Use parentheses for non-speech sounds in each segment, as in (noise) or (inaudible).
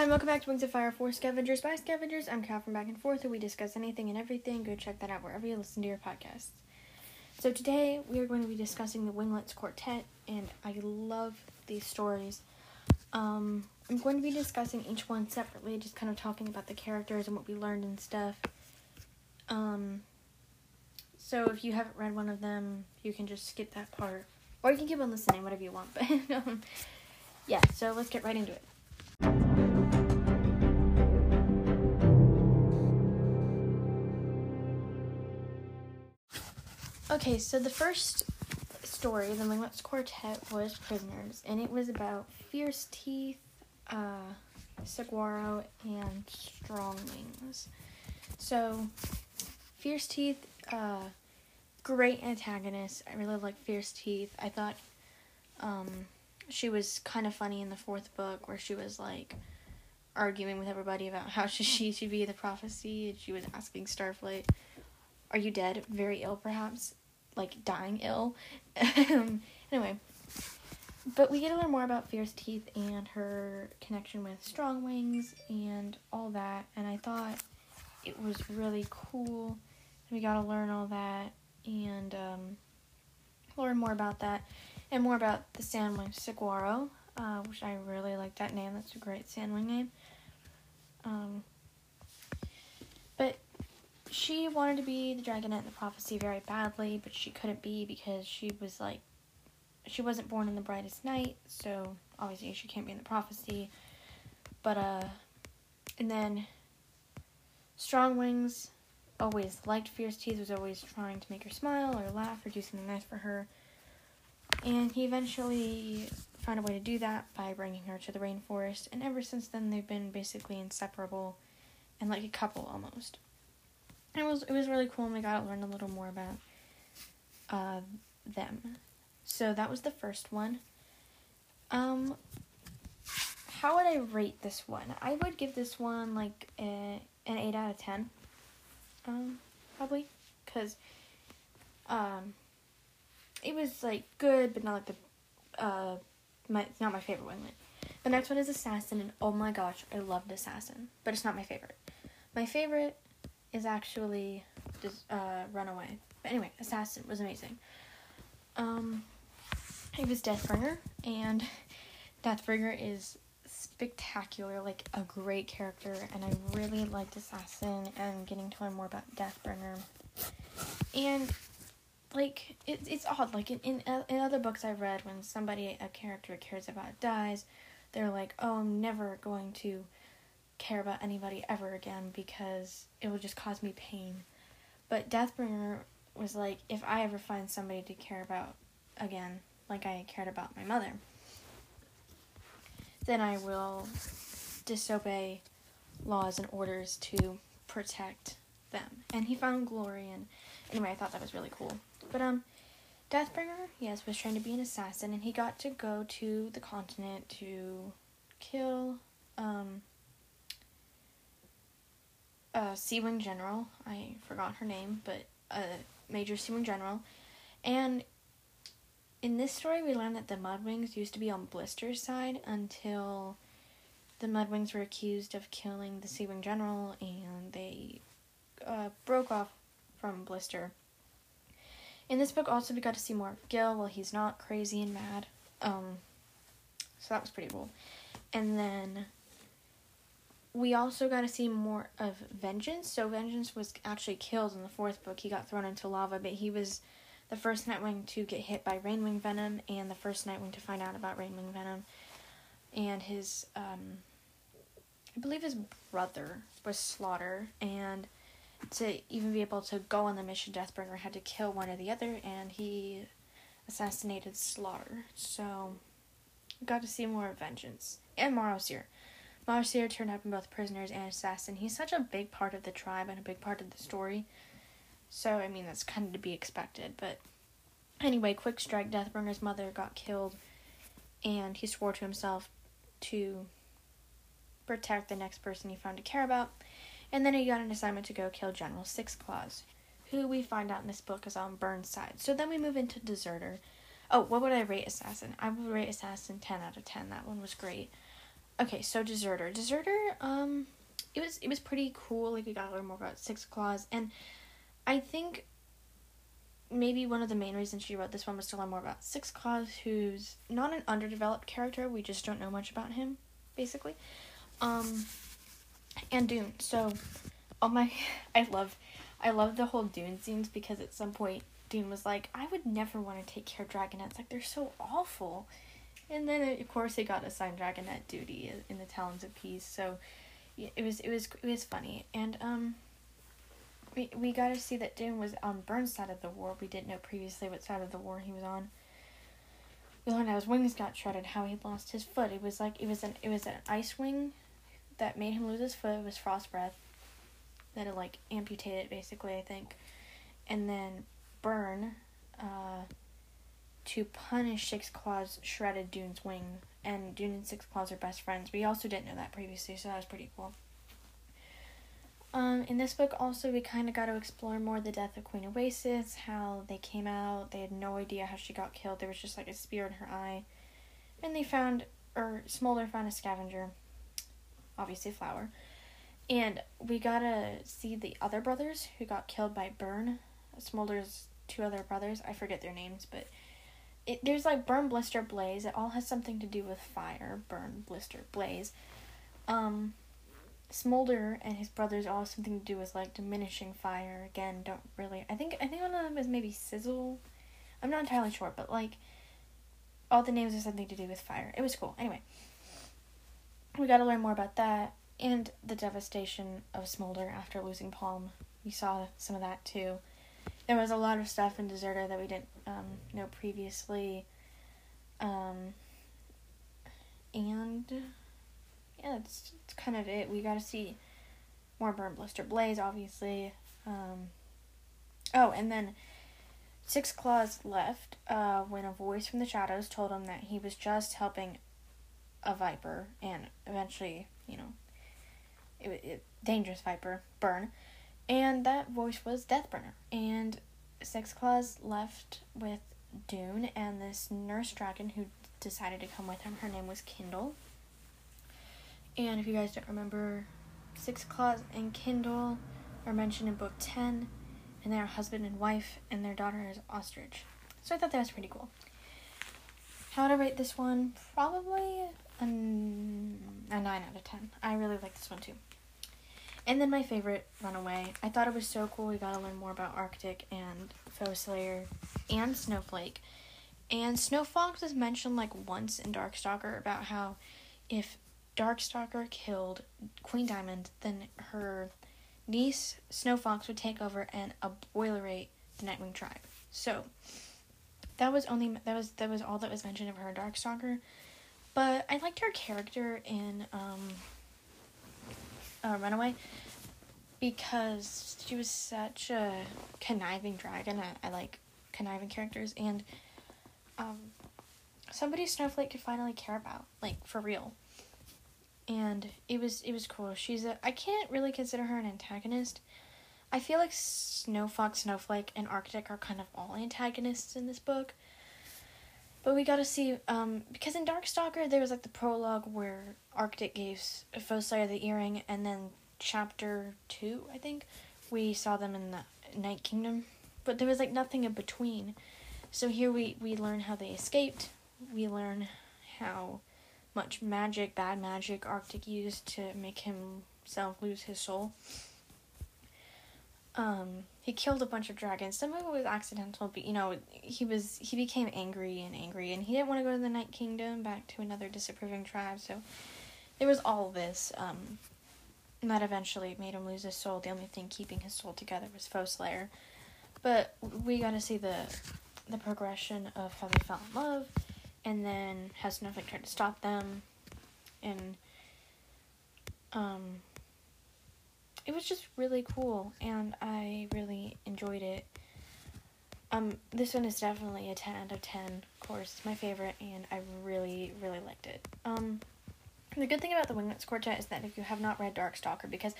Hi, welcome back to Wings of Fire for Scavengers by Scavengers. I'm Cal from Back and Forth, and we discuss anything and everything. Go check that out wherever you listen to your podcasts. So today we are going to be discussing the Winglets Quartet, and I love these stories. Um, I'm going to be discussing each one separately, just kind of talking about the characters and what we learned and stuff. Um, so if you haven't read one of them, you can just skip that part, or you can keep on listening, whatever you want. (laughs) But um, yeah, so let's get right into it. Okay, so the first story, the Winglets Quartet, was Prisoners, and it was about Fierce Teeth, uh, Saguaro, and Strong Wings. So, Fierce Teeth, uh, great antagonist. I really like Fierce Teeth. I thought um, she was kind of funny in the fourth book where she was like arguing with everybody about how (laughs) she should be the prophecy, and she was asking Starflight, "Are you dead? Very ill, perhaps." Like dying ill. (laughs) anyway, but we get to learn more about Fierce Teeth and her connection with Strong Wings and all that. And I thought it was really cool. We got to learn all that and um, learn more about that and more about the Sandwing Saguaro, uh, which I really like that name. That's a great Sandwing name. Um, but she wanted to be the dragonette in the prophecy very badly, but she couldn't be because she was like, she wasn't born in the brightest night, so obviously she can't be in the prophecy. But, uh, and then Strong Wings always liked Fierce Teeth, was always trying to make her smile or laugh or do something nice for her. And he eventually found a way to do that by bringing her to the rainforest, and ever since then they've been basically inseparable and like a couple almost it was it was really cool and we got to learn a little more about uh, them. So that was the first one. Um, how would I rate this one? I would give this one like a, an eight out of ten. Um, probably, cause um, it was like good, but not like the uh, my not my favorite one. The next one is Assassin, and oh my gosh, I loved Assassin, but it's not my favorite. My favorite is actually just uh, Runaway. But anyway, Assassin was amazing. Um, he was Deathbringer, and Deathbringer is spectacular, like a great character, and I really liked Assassin and getting to learn more about Deathbringer. And like it, it's odd, like in, in in other books I've read, when somebody a character cares about dies, they're like, oh, I'm never going to care about anybody ever again because it would just cause me pain. But Deathbringer was like, if I ever find somebody to care about again, like I cared about my mother, then I will disobey laws and orders to protect them. And he found glory and anyway, I thought that was really cool. But um Deathbringer, yes, was trying to be an assassin and he got to go to the continent to kill um uh, Sea Wing General. I forgot her name, but uh, Major Sea Wing General. And in this story, we learn that the Mudwings used to be on Blister's side until the Mudwings were accused of killing the Sea Wing General, and they uh, broke off from Blister. In this book, also, we got to see more of Gill. Well, he's not crazy and mad. Um, so that was pretty cool. And then we also got to see more of Vengeance. So Vengeance was actually killed in the fourth book. He got thrown into lava, but he was the first Nightwing to get hit by Rainwing Venom and the first Nightwing to find out about Rainwing Venom. And his, um, I believe his brother was Slaughter, and to even be able to go on the mission, Deathbringer had to kill one or the other, and he assassinated Slaughter. So, got to see more of Vengeance and Morrowseer. Morrowseer turned up in both prisoners and assassin. He's such a big part of the tribe and a big part of the story. So, I mean, that's kind of to be expected. But anyway, Quick Strike, Deathbringer's mother, got killed, and he swore to himself to protect the next person he found to care about. And then he got an assignment to go kill General Six Claws, who we find out in this book is on Burnside. side. So then we move into Deserter. Oh, what would I rate Assassin? I would rate Assassin 10 out of 10. That one was great. Okay, so Deserter. Deserter, um, it was it was pretty cool. Like we got to learn more about Six Claws, and I think maybe one of the main reasons she wrote this one was to learn more about Six Claws, who's not an underdeveloped character. We just don't know much about him, basically. Um, and Dune. So, oh my, (laughs) I love, I love the whole Dune scenes because at some point Dune was like, I would never want to take care of dragonets. Like they're so awful. And then of course he got assigned dragonet duty in the Talons of Peace. So it was it was it was funny and um. We, we got to see that Dune was on Burn's side of the war. We didn't know previously what side of the war he was on. We learned how his wings got shredded, how he lost his foot. It was like it was an it was an ice wing that made him lose his foot. It was frost breath that it like amputated basically, I think. And then Burn, uh, to punish Six Claws, shredded Dune's wing, and Dune and Six Claws are best friends. We also didn't know that previously, so that was pretty cool. Um, in this book, also, we kind of got to explore more the death of Queen Oasis, how they came out. They had no idea how she got killed. There was just like a spear in her eye. And they found, or Smolder found a scavenger, obviously Flower. And we got to see the other brothers who got killed by Burn. Smolder's two other brothers. I forget their names, but it, there's like burn, blister, blaze. It all has something to do with fire. Burn, blister, blaze. Um, Smolder and his brothers all have something to do with like diminishing fire. Again, don't really. I think I think one of them is maybe Sizzle. I'm not entirely sure, but like all the names have something to do with fire. It was cool. Anyway, we got to learn more about that and the devastation of Smolder after losing Palm. We saw some of that too there was a lot of stuff in Deserter that we didn't um, know previously. Um, and yeah, that's, that's kind of it. We got to see more Burn Blister Blaze, obviously. Um, oh, and then Six Claws left uh, when a voice from the shadows told him that he was just helping a viper and eventually, you know, it, it dangerous viper burn and that voice was Deathbringer. And Six Claws left with Dune and this nurse dragon who decided to come with him. Her name was Kindle. And if you guys don't remember, Six Claws and Kindle are mentioned in book 10, and they're husband and wife, and their daughter is Ostrich. So I thought that was pretty cool. How to rate this one? Probably a, a 9 out of 10. I really like this one too. And then my favorite, Runaway. I thought it was so cool. We got to learn more about Arctic and Foe and Snowflake. And Snowfox is mentioned like once in Darkstalker about how if Darkstalker killed Queen Diamond, then her niece Snowfox would take over and obliterate the Nightwing tribe. So that was only that was that was all that was mentioned of her Darkstalker. But I liked her character in um uh, Runaway because she was such a conniving dragon. I, I like conniving characters and um, somebody Snowflake could finally care about, like for real. And it was it was cool. She's a I can't really consider her an antagonist. I feel like Snowfox, Snowflake, and Arctic are kind of all antagonists in this book. But we got to see, um, because in Darkstalker there was like the prologue where Arctic gave Foeslayer the earring, and then chapter two, I think, we saw them in the Night Kingdom. But there was like nothing in between. So here we, we learn how they escaped. We learn how much magic, bad magic, Arctic used to make himself lose his soul. Um, he killed a bunch of dragons. Some of it was accidental, but you know, he was he became angry and angry, and he didn't want to go to the Night Kingdom, back to another disapproving tribe. So there was all this. Um, that eventually made him lose his soul. The only thing keeping his soul together was Foeslayer. But we got to see the the progression of how they fell in love, and then how Snowflake tried to stop them, and um, it was just really cool, and I really enjoyed it. Um, this one is definitely a ten out of ten. Of course, it's my favorite, and I really, really liked it. Um, the good thing about the Winglets Quartet is that if you have not read Darkstalker, because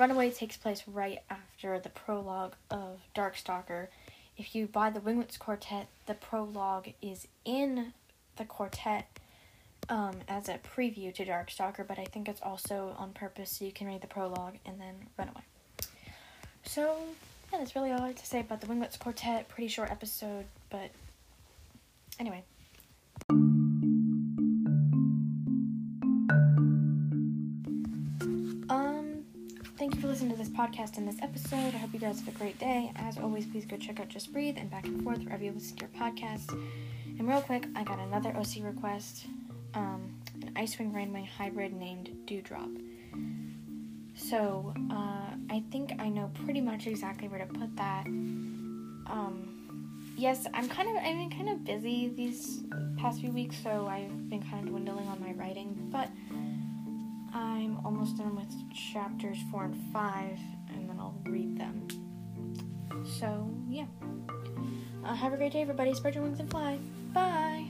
Runaway takes place right after the prologue of Darkstalker, if you buy the Winglets Quartet, the prologue is in the quartet um, as a preview to Darkstalker, but I think it's also on purpose so you can read the prologue and then run away. So, yeah, that's really all I have to say about the Winglets Quartet. Pretty short episode, but anyway. Um, thank you for listening to this podcast and this episode. I hope you guys have a great day. As always, please go check out Just Breathe and Back and Forth wherever you listen to your podcast. And real quick, I got another OC request um, an Icewing Rainwing hybrid named Dewdrop. So, uh, I think I know pretty much exactly where to put that. Um, yes, I'm kind of, I've been kind of busy these past few weeks, so I've been kind of dwindling on my writing, but I'm almost done with chapters four and five, and then I'll read them. So, yeah. Uh, have a great day, everybody. Spread your wings and fly. Bye.